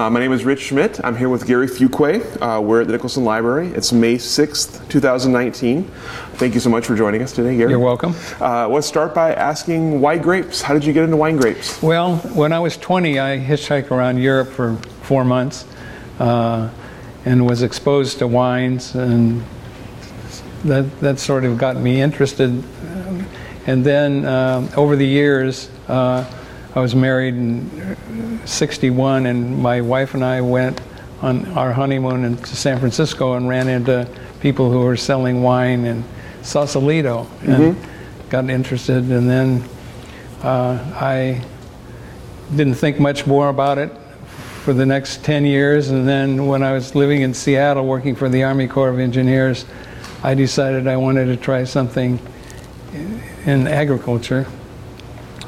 Uh, my name is Rich Schmidt. I'm here with Gary Fuqua. Uh, we're at the Nicholson Library. It's May 6th, 2019. Thank you so much for joining us today, Gary. You're welcome. Uh, let's start by asking why grapes? How did you get into wine grapes? Well, when I was 20, I hitchhiked around Europe for four months uh, and was exposed to wines, and that, that sort of got me interested. And then uh, over the years, uh, I was married in 61, and my wife and I went on our honeymoon to San Francisco and ran into people who were selling wine in Sausalito and got interested. And then uh, I didn't think much more about it for the next 10 years. And then when I was living in Seattle working for the Army Corps of Engineers, I decided I wanted to try something in agriculture.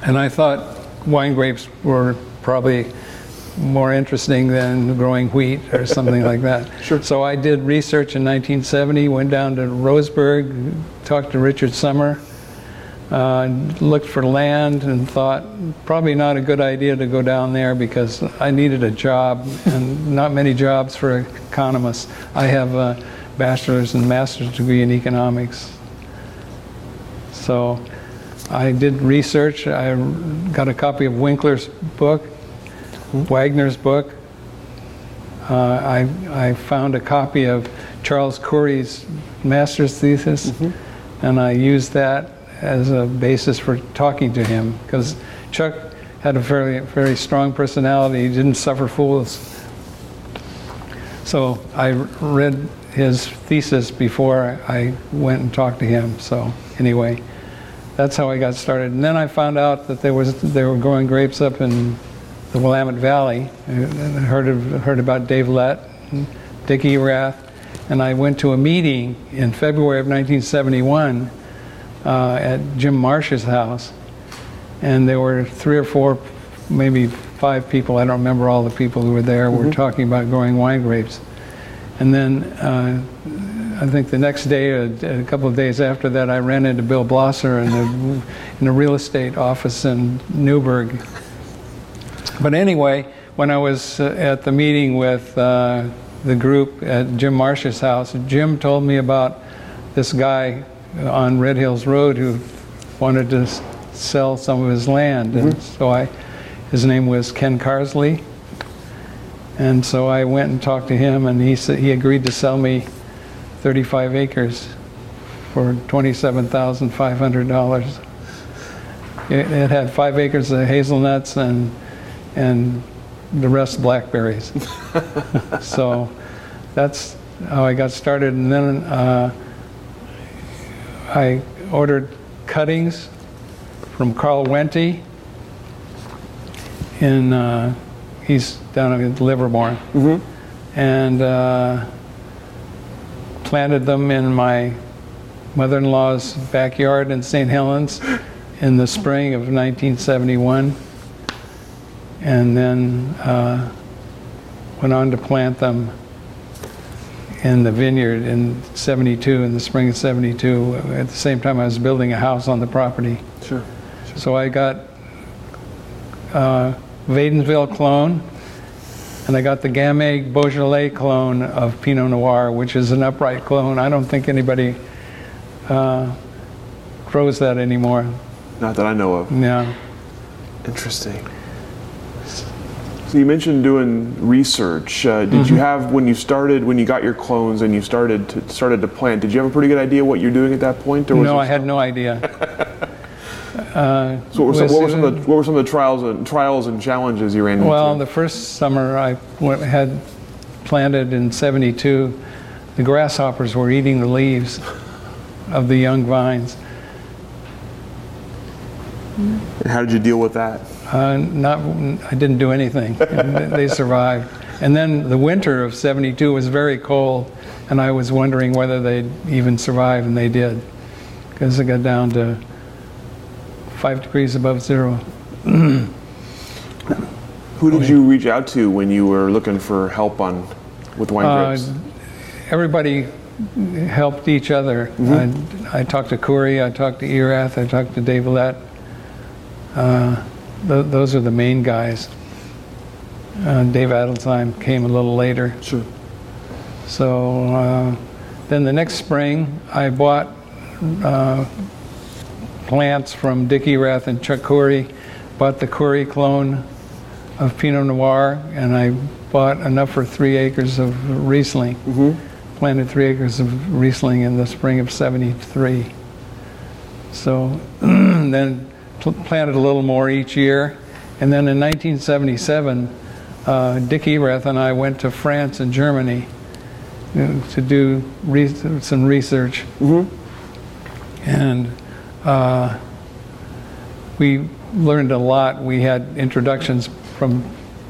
And I thought wine grapes were probably more interesting than growing wheat or something like that. Sure. So I did research in 1970, went down to Roseburg, talked to Richard Sommer, uh, looked for land, and thought probably not a good idea to go down there because I needed a job, and not many jobs for economists. I have a bachelor's and master's degree in economics. So I did research. I got a copy of Winkler's book, Wagner's book. Uh, I, I found a copy of Charles Coury's master's thesis, and I used that as a basis for talking to him because Chuck had a very, very strong personality. He didn't suffer fools. So I read his thesis before I went and talked to him. So anyway, that's how I got started. And then I found out that there was they were growing grapes up in the Willamette Valley. I heard of, heard about Dave Lett, and Dick Erath, and I went to a meeting in February of 1971 uh, at Jim Marsh's house, and there were three or four, maybe five people. I don't remember all the people who were there. Were talking about growing wine grapes, and then. Uh, I think the next day, or a couple of days after that, I ran into Bill Blosser in a, in a real estate office in Newberg. But anyway, when I was uh, at the meeting with uh, the group at Jim Marsh's house, Jim told me about this guy on Red Hills Road who wanted to sell some of his land. And so I, his name was Ken Carsley. And so I went and talked to him, and he said he agreed to sell me 35 acres for $27,500. It, it had five acres of hazelnuts and and the rest blackberries. so that's how I got started, and then uh, I ordered cuttings from Carl Wente in uh, he's down in Livermore, and. Uh, planted them in my mother-in-law's backyard in St. Helens in the spring of 1971, and then uh, went on to plant them in the vineyard in 72, in the spring of 72. At the same time, I was building a house on the property. Sure. So I got uh, Wadenswil clone, and I got the Gamay Beaujolais clone of Pinot Noir, which is an upright clone. I don't think anybody uh, grows that anymore. Not that I know of. Yeah. Interesting. So you mentioned doing research. Uh, did you have when you started when you got your clones and you started to, started to plant? Did you have a pretty good idea what you're doing at that point? Or was No, I had no idea. Uh, So what were, some, what, were some of the, what were some of the trials and trials and challenges you ran into? Well, the first summer I went, had planted in 72, the grasshoppers were eating the leaves of the young vines. And how did you deal with that? Uh, not, I didn't do anything. They survived. And then the winter of 72 was very cold, and I was wondering whether they'd even survive, and they did, because it got down to five degrees above zero. Who did you reach out to when you were looking for help on with wine Uh, grapes? everybody helped each other. I, I talked to Coury, I talked to Erath, I talked to Dave Lett. Uh, th- those are the main guys. Uh, Dave Adelsheim came a little later. Sure. So uh, then the next spring, I bought uh, plants from Dick Erath and Chuck Coury, bought the Coury clone of Pinot Noir, and I bought enough for three acres of Riesling. Mm-hmm. Planted three acres of Riesling in the spring of 73. So then pl- planted a little more each year. And then in 1977, uh, Dick Erath and I went to France and Germany know, to do re- some research. Mm-hmm. And uh, we learned a lot. We had introductions from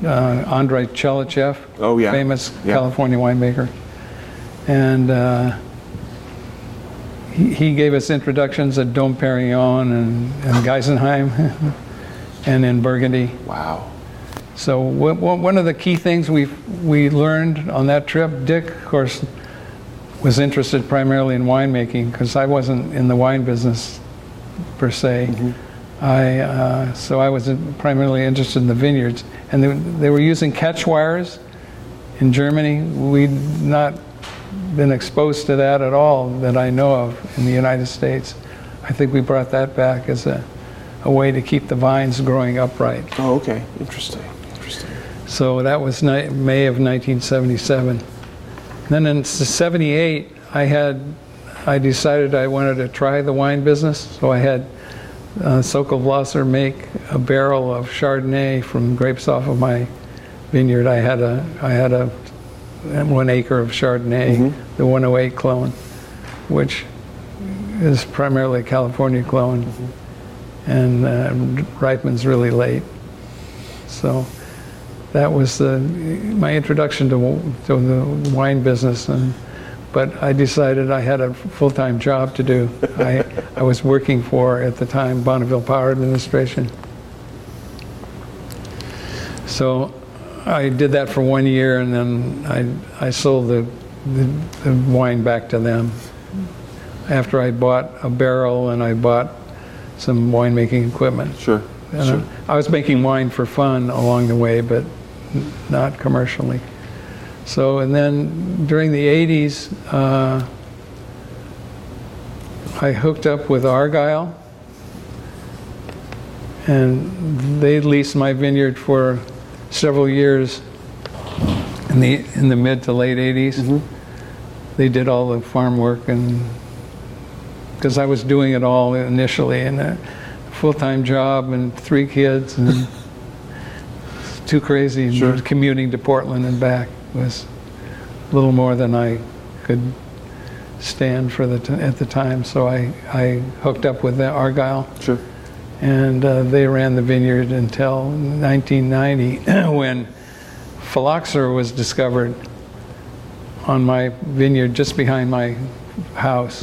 uh, André Tchelistcheff, Oh, yeah. famous Yeah. California winemaker. And uh, he, he gave us introductions at Dom Perignon and, and Geisenheim and in Burgundy. Wow. So wha- wha- one of the key things we we learned on that trip, Dick, of course, was interested primarily in winemaking because I wasn't in the wine business per se. I uh, so I was primarily interested in the vineyards, and they, they were using catch wires in Germany. We'd not been exposed to that at all that I know of in the United States. I think we brought that back as a, a way to keep the vines growing upright. Oh, okay. Interesting. Interesting. So that was ni- May of 1977. Then in 78, I had, I decided I wanted to try the wine business. So I had uh, Sokol make a barrel of Chardonnay from grapes off of my vineyard. I had a, I had a one acre of Chardonnay, the 108 clone, which is primarily a California clone, and uh, ripens really late. So that was the, my introduction to, to the wine business. And, but I decided I had a full-time job to do. I, I was working for, at the time, Bonneville Power Administration. So I did that for one year, and then I, I sold the, the, the wine back to them. After I bought a barrel and I bought some winemaking equipment. Sure. And uh, Sure. I was making wine for fun along the way, but not commercially. So, and then during the 80s, uh, I hooked up with Argyle, and they leased my vineyard for several years in the in the mid to late 80s. They did all the farm work and because I was doing it all initially and a full-time job and three kids and too crazy and commuting to Portland and back was a little more than I could stand for the t- at the time so I, I hooked up with the Argyle. Sure. and uh, they ran the vineyard until 1990 when phylloxera was discovered on my vineyard just behind my house.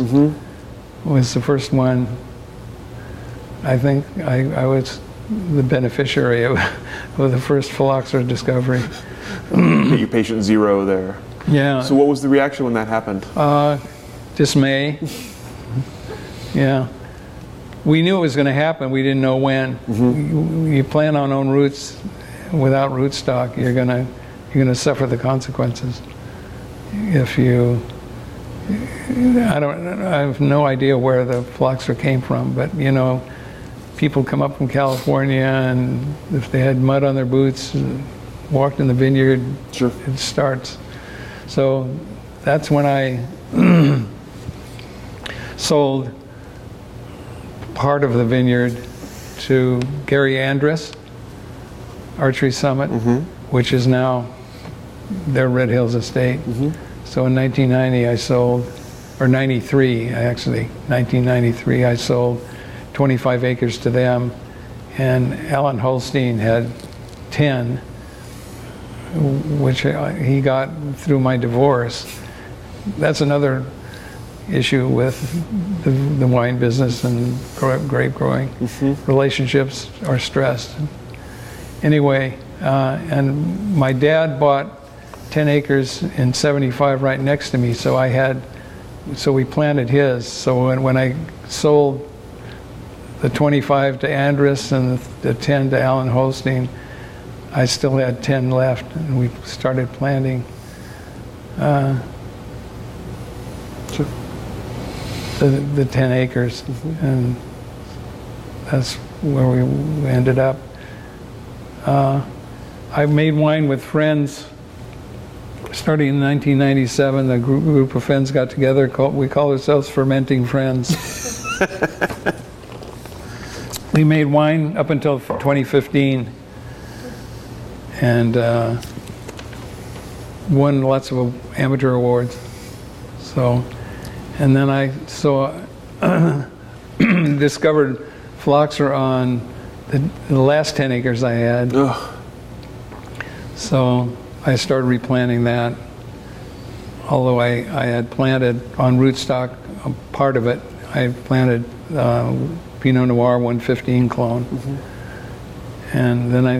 Was the first one i think i, I was the beneficiary of, of the first phylloxera discovery you patient zero there. yeah So, what was the reaction when that happened? Uh, dismay. yeah. We knew it was going to happen. We didn't know when. You, you plant on own roots without rootstock, you're going to you're going to suffer the consequences. If you, I don't, I have no idea where the phylloxera came from, but you know, people come up from California and if they had mud on their boots, walked in the vineyard, Sure. it starts. So that's when I sold part of the vineyard to Gary Andrus, Archery Summit, mm-hmm. which is now their Red Hills estate. Mm-hmm. So in 1990, I sold, or 93 actually, 1993, I sold 25 acres to them, and Alan Holstein had 10 which he got through my divorce. That's another issue with the, the wine business and grape growing. Relationships are stressed. Anyway, uh, and my dad bought 10 acres in 75 right next to me, so I had, so we planted his. So when, when I sold the 25 to Andrus and the 10 to Alan Holstein, I still had 10 left, and we started planting. Uh, the, the 10 acres, and that's where we ended up. Uh, I made wine with friends starting in 1997. A group, group of friends got together. Called, we call ourselves Fermenting Friends. we made wine up until 2015 and uh, won lots of amateur awards. So, and then I so discovered phylloxera on the, the last 10 acres I had. Ugh. So I started replanting that. Although I, I had planted on rootstock a part of it, I planted uh, Pinot Noir 115 clone, and then I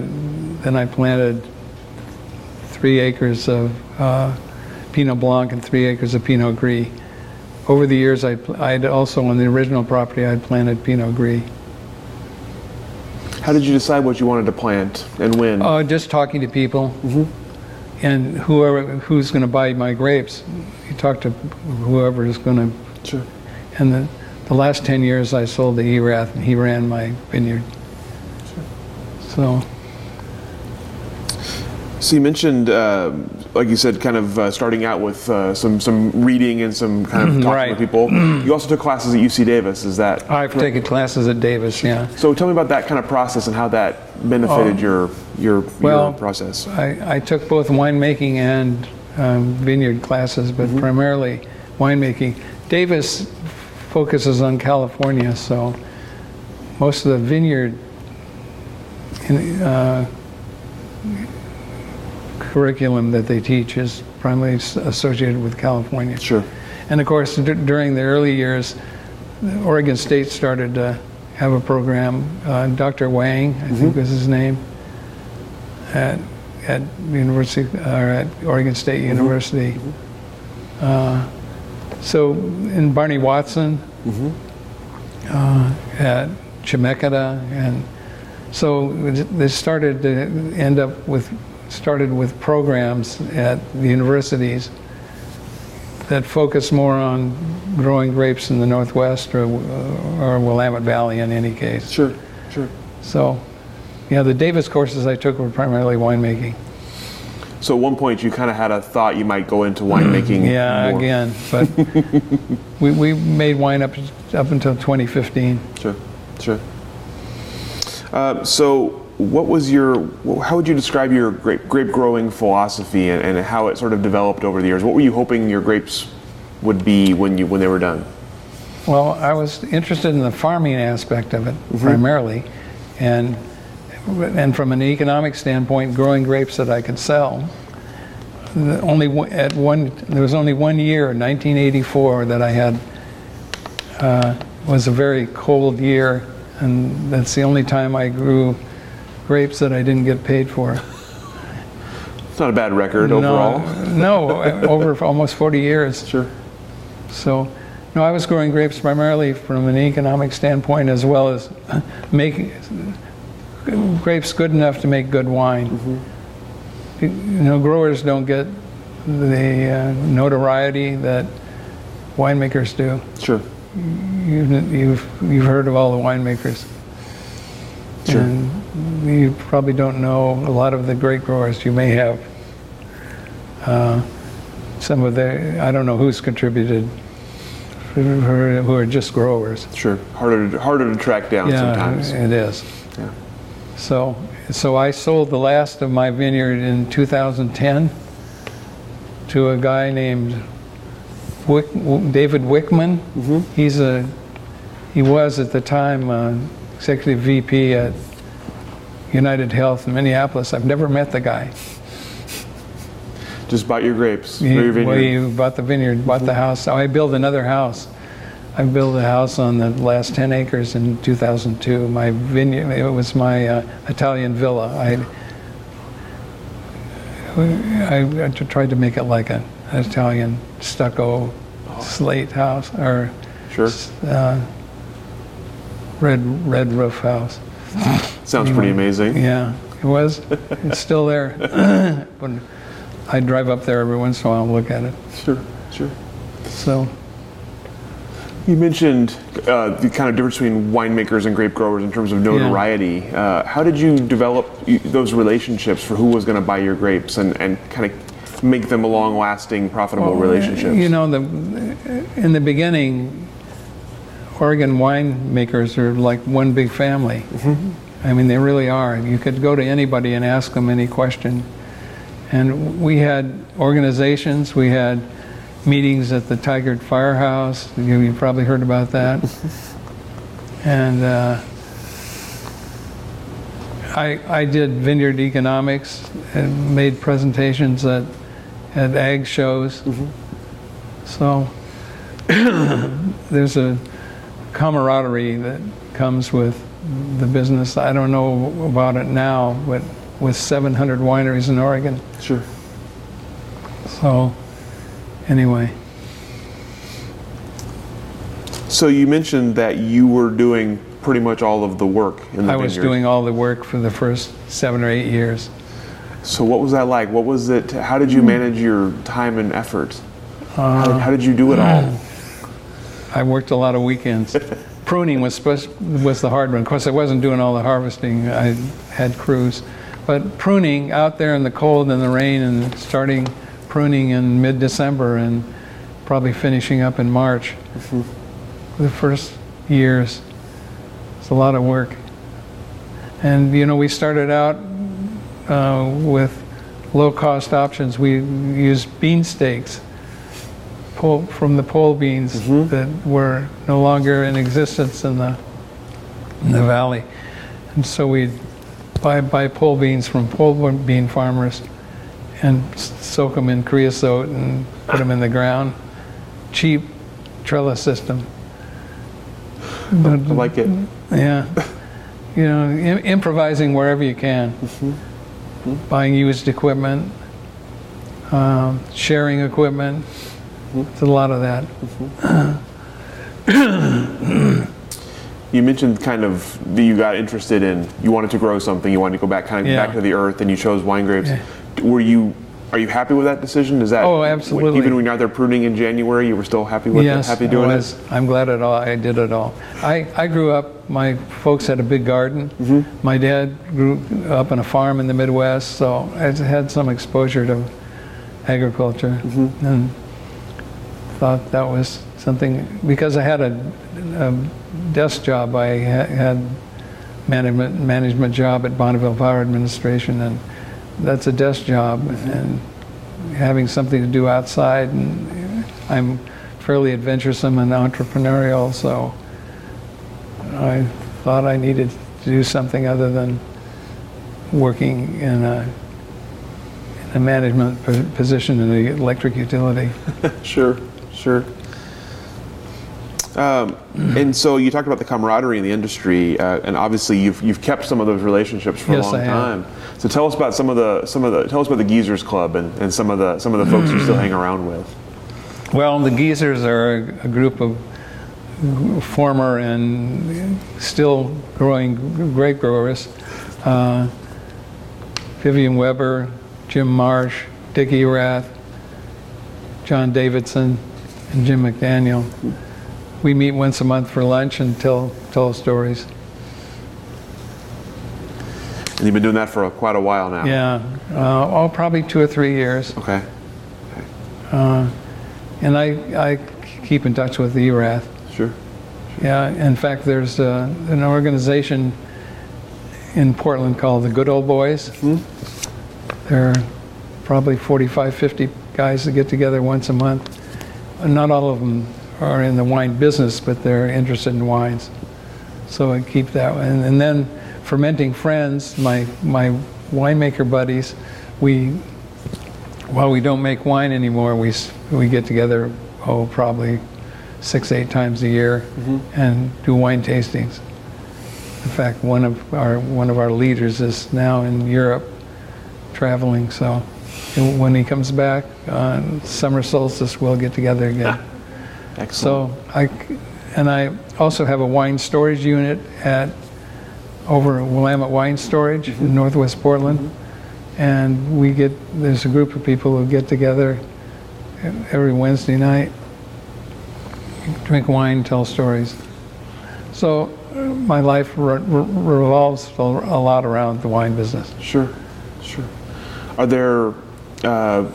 then I planted three acres of uh, Pinot Blanc and three acres of Pinot Gris. Over the years, I I'd also on the original property I'd planted Pinot Gris. How did you decide what you wanted to plant and when? Uh, just talking to people, and whoever who's going to buy my grapes. You talk to whoever is going to. sure. And the, the last ten years, I sold to Erath, and he ran my vineyard. So So you mentioned, uh, like you said, kind of uh, starting out with uh, some some reading and some kind of talking Right. with people. You also took classes at UC Davis. Is that? I've taken classes at Davis. Yeah, So tell me about that kind of process and how that benefited your your, Well, your process. I, I took both winemaking and um, vineyard classes, but primarily winemaking. Davis focuses on California, so most of the vineyard in, uh, curriculum that they teach is primarily associated with California. Sure. And of course, d- during the early years, Oregon State started to have a program. Uh, Dr. Wang, I think was his name, at at University or at Oregon State University. Uh, so, in Barney Watson, uh, at Chemeketa, and so they started to end up with started with programs at the universities that focus more on growing grapes in the Northwest or, uh, or Willamette Valley in any case. Sure. Sure. So, yeah, the Davis courses I took were primarily winemaking. So at one point you kind of had a thought you might go into winemaking. Yeah, more. again, but we, we made wine up up until 2015. Sure. Sure. Uh, so what was your? How would you describe your grape grape growing philosophy and, and how it sort of developed over the years? What were you hoping your grapes would be when you when they were done? Well, I was interested in the farming aspect of it primarily, and and from an economic standpoint, growing grapes that I could sell. The only at one there was only one year, 1984, that I had uh, was a very cold year, and that's the only time I grew grapes that I didn't get paid for. It's not a bad record overall. No, no, over almost 40 years. Sure. So, no, I was growing grapes primarily from an economic standpoint as well as making grapes good enough to make good wine. You know, growers don't get the uh, notoriety that winemakers do. Sure. You've, you've, you've heard of all the winemakers. Sure. And you probably don't know a lot of the great growers. You may have uh, some of the, I don't know who's contributed, who are, who are just growers. Sure. Harder to, harder to track down Yeah, sometimes. it is. Yeah. So, so I sold the last of my vineyard in 2010 to a guy named Wick, David Wickman. He's a he was at the time uh, executive VP at United Health in Minneapolis. I've never met the guy, Just bought your grapes. Or your well, you bought the vineyard, bought the house. I built another house. I built a house on the last 10 acres in 2002. My vineyard, it was my uh, Italian villa. I, I, I tried to make it like a, Italian stucco slate house or Sure. uh, red red roof house. Sounds pretty amazing. Yeah, it was. it's still there. but I drive up there every once in a while and look at it. Sure, sure. So You mentioned uh, the kind of difference between winemakers and grape growers in terms of notoriety. Uh, how did you develop those relationships for who was going to buy your grapes and, and kind of make them a long-lasting, profitable relationship. You know, the in the beginning, Oregon winemakers are like one big family. I mean, they really are. You could go to anybody and ask them any question. And we had organizations. We had meetings at the Tigard Firehouse. You, you probably heard about that. and uh, I, I did vineyard economics and made presentations at, at ag shows. So there's a camaraderie that comes with the business. I don't know about it now, but with 700 wineries in Oregon. Sure. So anyway, So you mentioned that you were doing pretty much all of the work in the I was doing all the work for the first seven or eight years. So what was that like? What was it? How did you hmm. manage your time and effort? how, uh, did, how did you do it all? Hmm. I worked a lot of weekends. Pruning was supposed, was the hard one. Of course, I wasn't doing all the harvesting. I had crews, but pruning out there in the cold and the rain, and starting pruning in mid-December and probably finishing up in March. Mm-hmm. The first years, it's a lot of work. And you know, we started out uh, with low-cost options. We use bean stakes pole, from the pole beans that were no longer in existence in the in the valley, and so we'd buy buy pole beans from pole bean farmers and soak them in creosote and put them in the ground. Cheap trellis system. I like it. Yeah. You know, Im- improvising wherever you can. Buying used equipment, um, sharing equipment. It's a lot of that. You mentioned kind of that you got interested in, you wanted to grow something, you wanted to go back kind of Yeah. back to the earth, and you chose wine grapes. Were you, are you happy with that decision? Is that Oh, absolutely. Even when you're out there pruning in January, you were still happy with yes, it, happy doing it. I'm glad it all. I did it all. I, I grew up. My folks had a big garden. Mm-hmm. My dad grew up on a farm in the Midwest, so I had some exposure to agriculture, Mm-hmm. and thought that was something because I had a, a desk job. I had management management job at Bonneville Power Administration, and that's a desk job, and having something to do outside. And I'm fairly adventuresome and entrepreneurial, so I thought I needed to do something other than working in a, in a management po- position in the electric utility. Sure, sure. Um, and so you talked about the camaraderie in the industry, uh, and obviously you've you've kept some of those relationships for Yes, a long I have. time. So tell us about some of the some of the tell us about the Geezers Club and, and some of the some of the folks you still hang around with. Well, the Geezers are a, a group of former and still growing grape growers. Uh, Vivian Weber, Jim Marsh, Dick Erath, John Davidson, and Jim McDaniel. We meet once a month for lunch and tell, tell stories. And you've been doing that for a, quite a while now. Yeah, uh, oh, probably two or three years. Okay. And I, I keep in touch with Erath. Sure. Yeah, in fact, there's uh, an organization in Portland called the Good Old Boys. There are probably 45, 50 guys that get together once a month. Not all of them are in the wine business, but they're interested in wines. So I keep that. And, and then Fermenting Friends, my, my winemaker buddies, we while we don't make wine anymore, we we get together oh probably six eight times a year mm-hmm. and do wine tastings. In fact, one of our one of our leaders is now in Europe traveling, so when he comes back on summer solstice, we'll get together again. Excellent. So I, and I also have a wine storage unit at, over at Willamette Wine Storage in mm-hmm. Northwest Portland. Mm-hmm. And we get, there's a group of people who get together every Wednesday night, drink wine, tell stories. So uh, my life re- re- revolves a lot around the wine business. Sure, sure. Are there uh,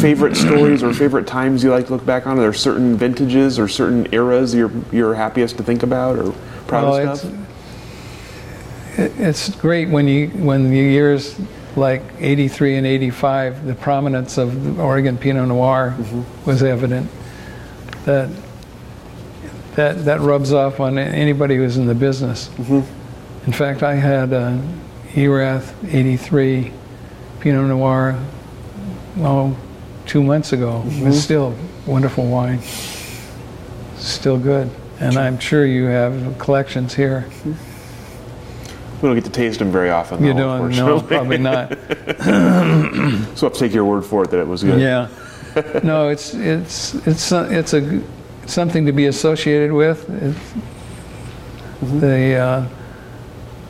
favorite stories or favorite times you like to look back on? Are there certain vintages or certain eras you're you're happiest to think about or proudest Well, of? it- It's great when you, when the years like 83 and 85, the prominence of the Oregon Pinot Noir was evident. That, that, that rubs off on anybody who's in the business. Mm-hmm. In fact, I had a Erath 83 Pinot Noir, oh, two months ago. It's mm-hmm. still wonderful wine. Still good. And I'm sure you have collections here. Mm-hmm. We don't get to taste them very often. You though, don't? No, probably not. So I'll have to take your word for it that it was good. Yeah. No, it's it's it's a- it's a something to be associated with. It's mm-hmm. The uh,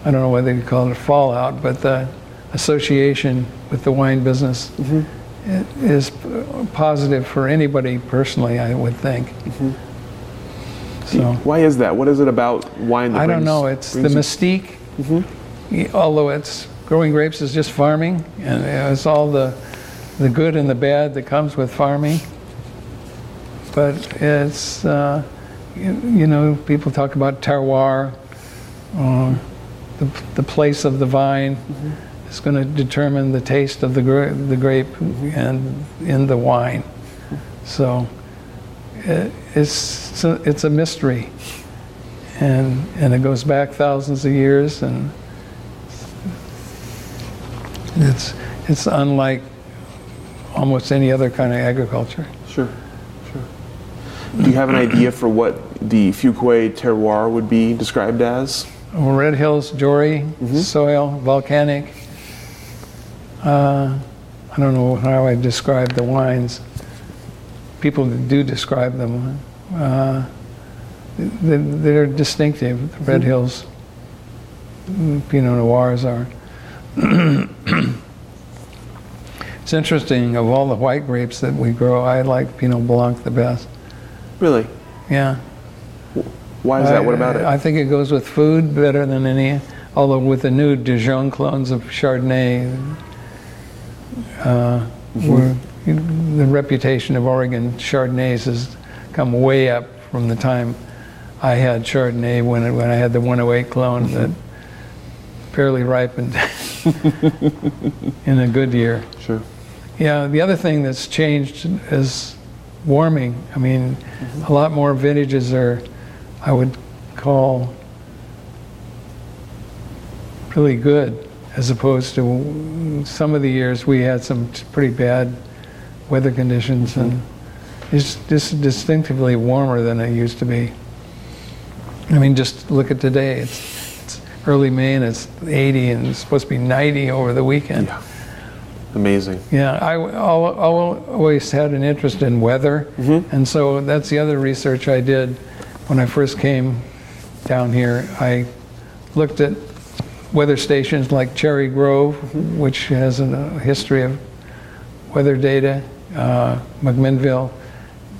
I don't know whether you call it a fallout, but the association with the wine business mm-hmm. i- is positive for anybody personally. I would think. Mm-hmm. So. Why is that? What is it about wine that I don't brings- know. It's the brings you- mystique. Although it's growing grapes is just farming, and uh, it's all the the good and the bad that comes with farming. But it's uh, you, you know people talk about terroir, uh, the the place of the vine is going to determine the taste of the gra- the grape and in the wine. So it, it's it's a mystery and and it goes back thousands of years and it's it's unlike almost any other kind of agriculture sure. Do you have an idea for what the Fuqua terroir would be described as? red hills jory soil volcanic. Uh, i don't know how i describe the wines. People do describe them. Uh, they- they're distinctive the red hills. Mm, pinot noirs are. It's interesting of all the white grapes that we grow i like pinot blanc the best Really? yeah Why is that? What about it? I think it goes with food better than any. Although with the new Dijon clones of Chardonnay, uh, Mm-hmm. we're, the reputation of Oregon Chardonnays has come way up from the time I had Chardonnay when it, when I had the 108 clone Mm-hmm. that barely ripened in a good year. Sure. Yeah, the other thing that's changed is warming. I mean, a lot more vintages are, I would call, really good, as opposed to some of the years we had some pretty bad weather conditions, and it's just distinctively warmer than it used to be. I mean, just look at today. It's, it's early May and it's 80 and it's supposed to be 90 over the weekend. Yeah. Amazing. Yeah, I w- al- al- always had an interest in weather, and so that's the other research I did when I first came down here. I looked at weather stations like Cherry Grove, which has a history of weather data, uh, McMinnville.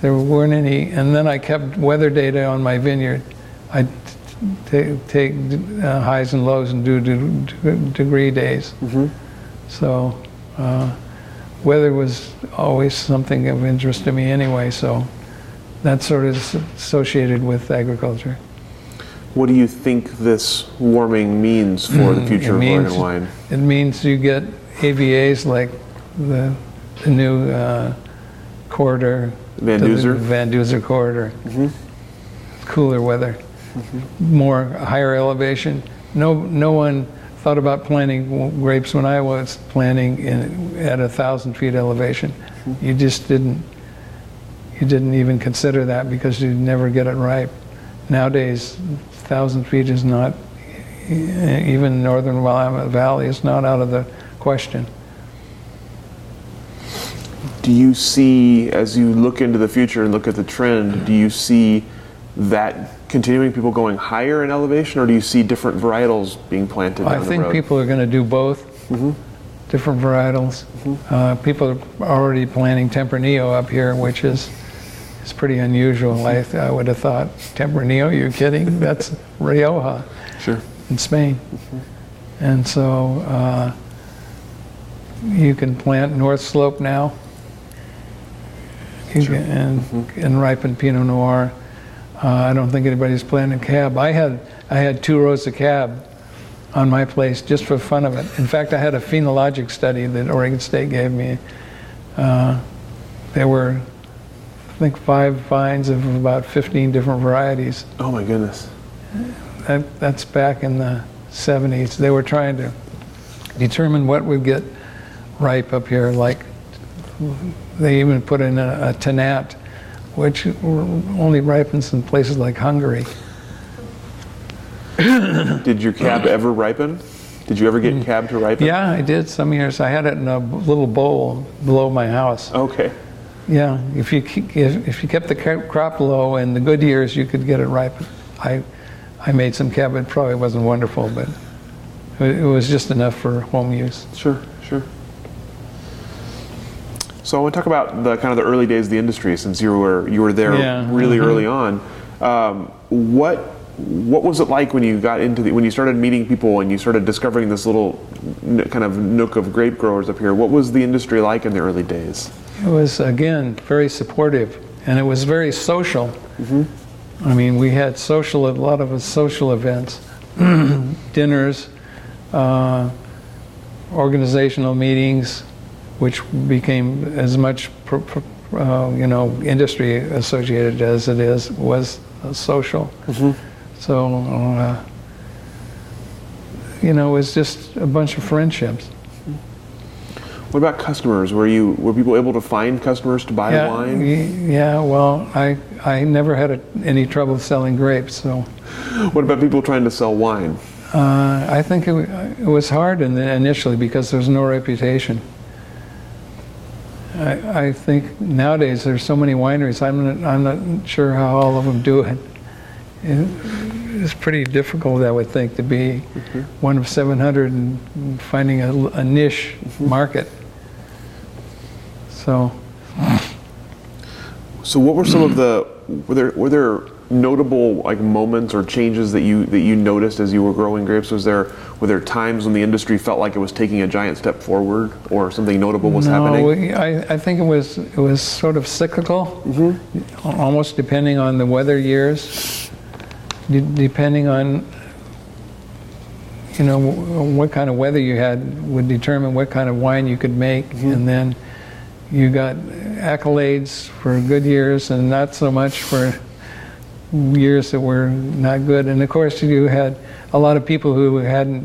There weren't any, and then I kept weather data on my vineyard. I take uh, highs and lows and do, do, do degree days. So uh, weather was always something of interest to me anyway, so that's sort of s- associated with agriculture. What do you think this warming means for the future of Mm, means- Oregon wine? It means you get AVAs like the, the new uh, corridor. Van Duzer? Van Duzer corridor. Cooler weather, more higher elevation. No, no one thought about planting grapes when I was planting in, at a thousand feet elevation. You just didn't, you didn't even consider that because you'd never get it ripe. Nowadays, thousand feet is not, even northern Willamette Valley is not out of the question. Do you see, as you look into the future and look at the trend, do you see that continuing, people going higher in elevation, or do you see different varietals being planted I think people are going to do both, different varietals. Uh, people are already planting Tempranillo up here, which is is pretty unusual. I, I would have thought Tempranillo, you kidding? That's Rioja Sure. in Spain. And so uh, you can plant North Slope now. You can, and, and ripen Pinot Noir. Uh, I don't think anybody's planting cab. I had I had two rows of cab on my place just for fun of it. In fact, I had a phenologic study that Oregon State gave me. Uh, there were, I think, five vines of about 15 different varieties. Oh my goodness. That, that's back in the 70s. They were trying to determine what would get ripe up here. Like they even put in a, a Tannat, which only ripens in places like Hungary. Did your cab ever ripen? Did you ever get hmm. cab to ripen? Yeah, I did some years. I had it in a little bowl below my house. Okay. Yeah, if you if, if you kept the crop low in the good years, you could get it ripe. I I made some cab. It probably wasn't wonderful, but it was just enough for home use. Sure, sure. So I want to talk about the kind of the early days of the industry, since you were you were there Yeah, really mhm. early on. Um, what what was it like when you got into the when you started meeting people and you started discovering this little n- kind of nook of grape growers up here? What was the industry like in the early days? It was again very supportive, and it was very social. I mean, we had social a lot of social events, dinners, uh, organizational meetings, which became as much pr- pr- uh, you know industry associated as it is was uh, social. So. Uh, you know, it was just a bunch of friendships. What about customers? Were you were people able to find customers to buy yeah, wine? y- Yeah, well, I, I never had a, any trouble selling grapes, so What about people trying to sell wine? uh, I think it, it was hard in the, initially because there's no reputation. I, think nowadays there's so many wineries, I'm not, I'm not sure how all of them do it. It- It's pretty difficult, I would think, to be mm-hmm. one of 700 and finding a, a niche mm-hmm. market. So, So what were some of the were there were there notable like moments or changes that you that you noticed as you were growing grapes? Was there were there times when the industry felt like it was taking a giant step forward or something notable was no, happening? we- I, I think it was it was sort of cyclical, al- almost depending on the weather years, de- depending on you know w- what kind of weather you had would determine what kind of wine you could make, mm-hmm. and then you got accolades for good years and not so much for years that were not good. And of course, you had a lot of people who hadn't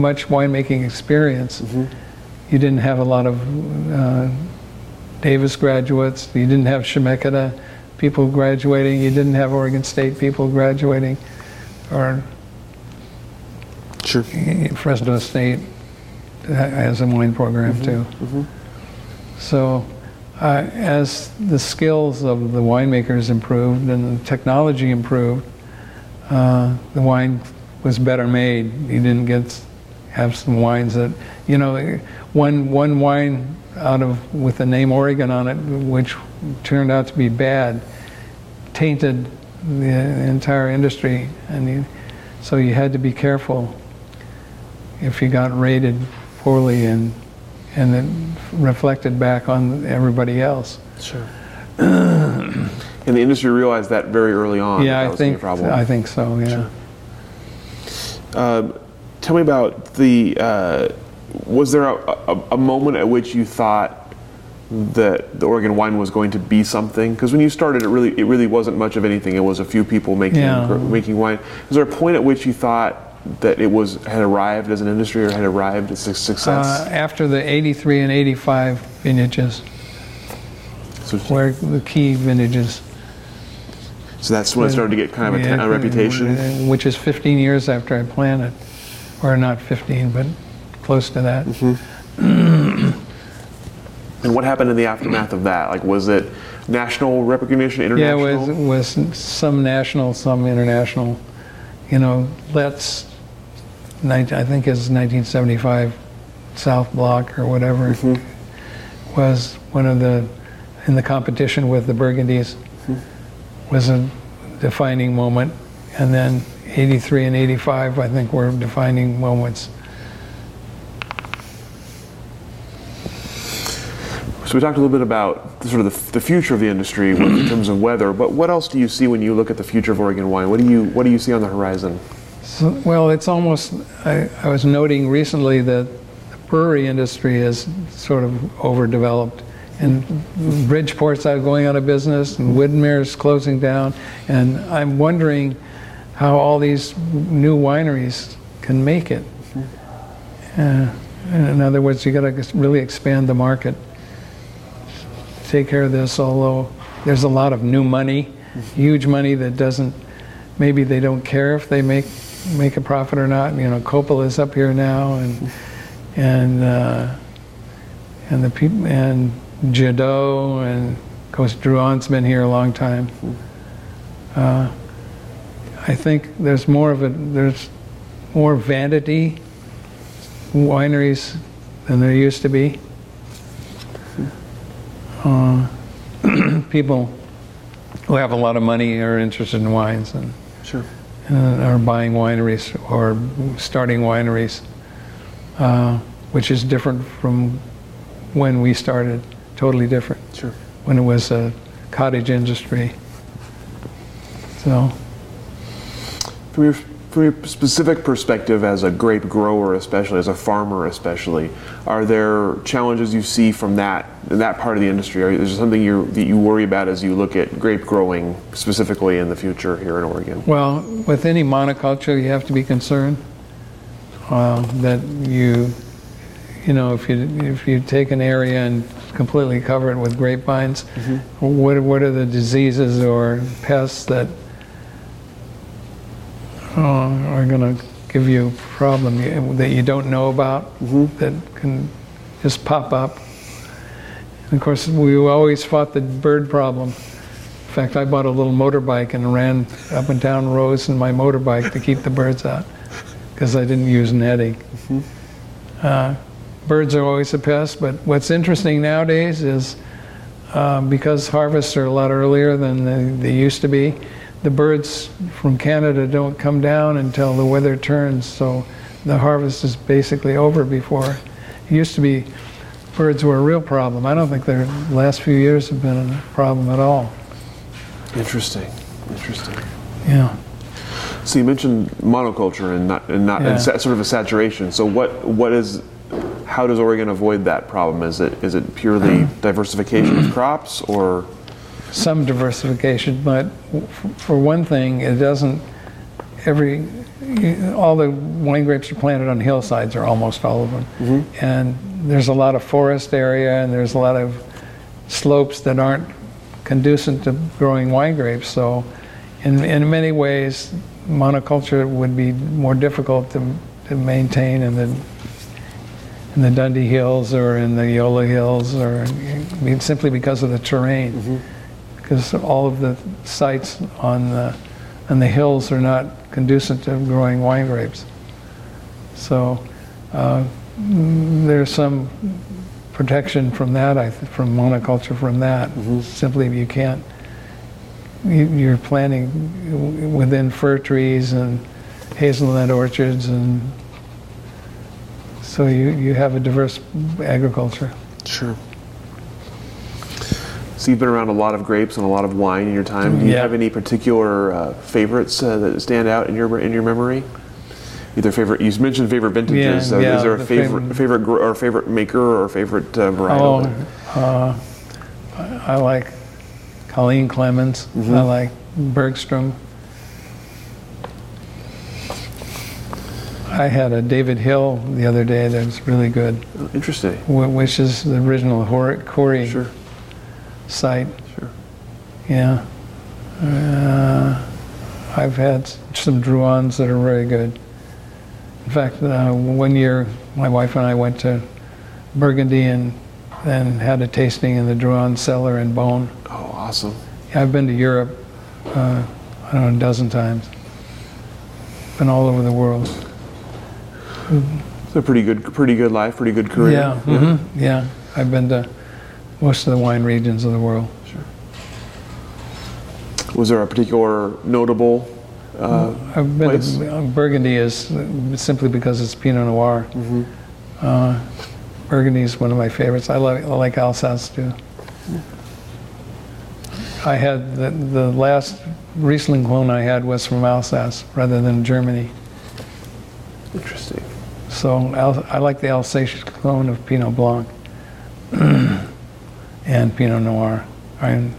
much winemaking experience. Mm-hmm. You didn't have a lot of uh, Davis graduates. You didn't have Chemeketa people graduating. You didn't have Oregon State people graduating, or Sure. Fresno State uh, has a wine program mm-hmm. too. Mm-hmm. So, uh, as the skills of the winemakers improved and the technology improved, uh, the wine was better made. You didn't get have some wines that, you know, one one wine out of with the name Oregon on it, which turned out to be bad, tainted the entire industry, and you, so you had to be careful if you got rated poorly and and then reflected back on everybody else. Sure. and the industry realized that very early on. yeah, that, I was gonna think problem. I think so. Yeah. Um, tell me about the. Uh, was there a, a, a moment at which you thought that the Oregon wine was going to be something? Because when you started, it really it really wasn't much of anything. It was a few people making Yeah. gr- making wine. Was there a point at which you thought that it was had arrived as an industry or had arrived as a success? Uh, after the 83 and 85 vintages so, were the key vintages. so that's when it started to get kind of a, Yeah, a reputation. uh, Which is 15 years after I planted. Or not 15, but close to that. Mm-hmm. And what happened in the aftermath of that? Like, was it national recognition, Yeah, international? it was, was some national, some international. You know, Let's, 19, I think it's 1975 South Block or whatever, Mm-hmm. was one of the, in the competition with the Burgundies, Mm-hmm. was a defining moment. And then 83 and 85, I think, were defining moments. So we talked a little bit about the, sort of the, the future of the industry in terms of weather, but what else do you see when you look at the future of Oregon wine? What do you what do you see on the horizon? So, well, it's almost, I, I was noting recently that the brewery industry is sort of overdeveloped. And Bridgeport's out going out of business, and Widmer's closing down. And I'm wondering how all these new wineries can make it. Uh, in other words, you got to really expand the market. Take care of this, although there's a lot of new money, huge money that doesn't, maybe they don't care if they make make a profit or not. You know, Coppola's up here now, and and uh, and the people and Jadot, and of course Drouhin's been here a long time. Uh, I think there's more of a there's more vanity wineries than there used to be. Uh, people who have a lot of money are interested in wines and Sure. Uh, are buying wineries or starting wineries, uh, which is different from when we started. Totally different. Sure. When it was a cottage industry. So, From your, from your specific perspective as a grape grower, especially as a farmer, especially, are there challenges you see from that in that part of the industry? Are, is there something you that you worry about as you look at grape growing specifically in the future here in Oregon? well, with any monoculture, you have to be concerned uh, that you, you know, if you if you take an area and completely cover it with grapevines, what what are the diseases or pests that are going to give you a problem you- that you don't know about that can just pop up. And of course, we always fought the bird problem. In fact, I bought a little motorbike and ran up and down rows in my motorbike to keep the birds out because I didn't use netting. Uh, birds are always a pest, but what's interesting nowadays is uh, because harvests are a lot earlier than they, they used to be, the birds from Canada don't come down until the weather turns, so the harvest is basically over before. It used to be birds were a real problem. I don't think the last few years have been a problem at all. Interesting. Interesting. Yeah. So you mentioned monoculture and not and not and sa- sort of a saturation. So what what is how does Oregon avoid that problem? Is it is it purely diversification of crops or some diversification, but for one thing, it doesn't, every, all the wine grapes are planted on hillsides, or almost all of them. Mm-hmm. And there's a lot of forest area, and there's a lot of slopes that aren't conducive to growing wine grapes. So in, in many ways, monoculture would be more difficult to, to maintain in the, in the Dundee Hills or in the Eola Hills, or I mean, simply because of the terrain mm-hmm. Because all of the sites on the, on the hills are not conducive to growing wine grapes. So uh, there's some protection from that, I th- from monoculture from that. Simply you can't, you, you're planting within fir trees and hazelnut orchards and so you, you have a diverse agriculture. Sure. So you've been around a lot of grapes and a lot of wine in your time. Do you Yeah. have any particular uh, favorites uh, that stand out in your in your memory? Either favorite, you mentioned favorite vintages. Yeah, so yeah, is there a the favorite favorite- favorite gr- or favorite maker or favorite uh, Oh, uh, I like Colene Clemens. I like Bergstrom. I had a David Hill the other day that was really good, Oh, interesting. which is the original Coury Sure. Site. Sure. Yeah. Uh, I've had some Drouhins that are very good. In fact, uh, one year my wife and I went to Burgundy and and had a tasting in the Drouhin cellar in Beaune. Oh, awesome. I've been to Europe, uh, I don't know, a dozen times. Been all over the world. It's a pretty good, pretty good life, pretty good career. Yeah, hmm yeah. I've been to most of the wine regions of the world. Sure. Was there a particular notable? Uh, I've been Place? to Burgundy is simply because it's Pinot Noir. Uh, Burgundy is one of my favorites. I like, I like Alsace too. I had the, the last Riesling clone I had was from Alsace rather than Germany. interesting. So Al, I like the Alsace clone of Pinot Blanc and Pinot Noir and,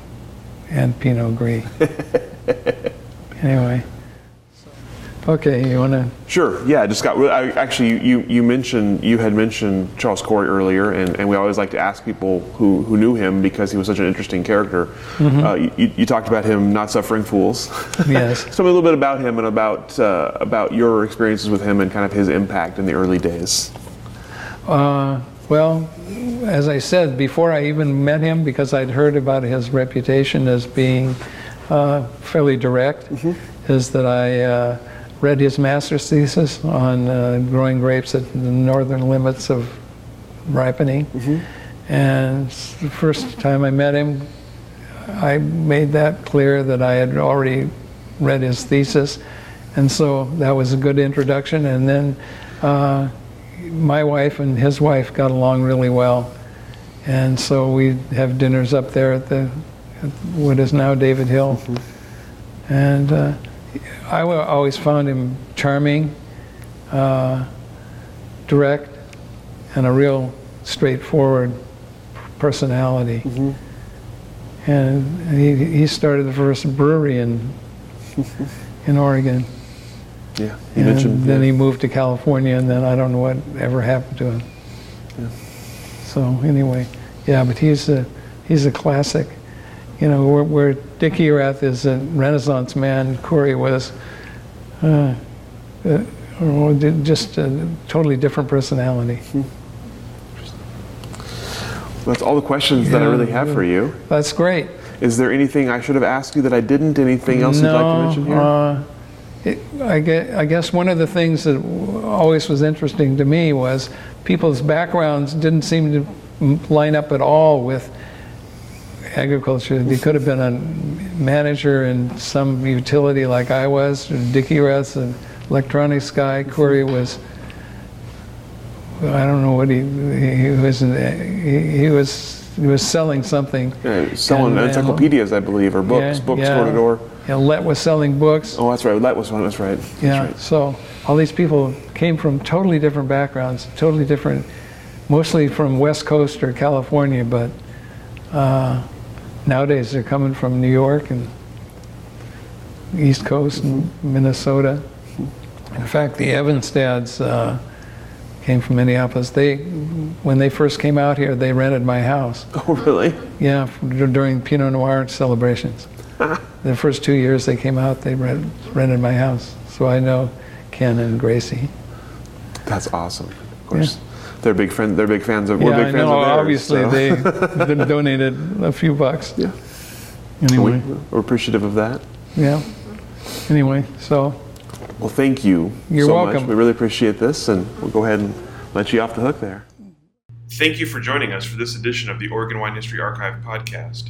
and Pinot Gris. anyway. Okay, you want to? Sure. Yeah. I just got. I, actually, you you mentioned you had mentioned Charles Coury earlier, and, and we always like to ask people who, who knew him because he was such an interesting character. Uh, you, you talked about him not suffering fools. Yes. Tell me a little bit about him and about uh, about your experiences with him and kind of his impact in the early days. Uh, well, as I said before, I even met him because I'd heard about his reputation as being uh, fairly direct. Is that I uh, read his master's thesis on uh, growing grapes at the northern limits of ripening, and the first time I met him, I made that clear that I had already read his thesis, and so that was a good introduction. And then uh, my wife and his wife got along really well, and so we have dinners up there at the at what is now David Hill, and uh, I always found him charming, uh, direct, and a real straightforward personality. And he, he started the first brewery in in Oregon. Yeah. You And mentioned. then yeah. he moved to California, and then I don't know what ever happened to him. Yeah. So anyway, yeah, but he's a he's a classic. You know, where, where Dick Erath is a Renaissance man, Coury was uh, uh, just a totally different personality. That's all the questions that I really have for you. That's great. Is there anything I should have asked you that I didn't? Anything else you'd like to mention here? Uh, it, I, guess, I guess one of the things that always was interesting to me was people's backgrounds didn't seem to line up at all with agriculture. They could have been a manager in some utility like I was, or Dick Erath, an electronics guy. Coury was. I don't know what he he was. Uh, he, he was he was selling something. Yeah, selling And- and- encyclopedias, I believe, or books, Yeah, books yeah. door to door. Yeah, Lett was selling books. Oh, that's right. Lett was one. That's right. That's Yeah, right. so all these people came from totally different backgrounds, totally different, mostly from West Coast or California, but uh, nowadays they're coming from New York and East Coast and Minnesota. In fact, the Evenstads uh, came from Minneapolis. They, when they first came out here, they rented my house. Oh, really? Yeah, f- during Pinot Noir celebrations. the first two years they came out, they rent, rented my house. So I know Ken and Gracie. That's awesome. Of course, they're big friends. They're big fans of. We're yeah, big I fans know. of theirs. obviously, so- they donated a few bucks. Yeah. Anyway, We- We're appreciative of that. yeah. Anyway, so Well, thank you You're so welcome. much. We really appreciate this, and we'll go ahead and let you off the hook there. Thank you for joining us for this edition of the Oregon Wine History Archive podcast.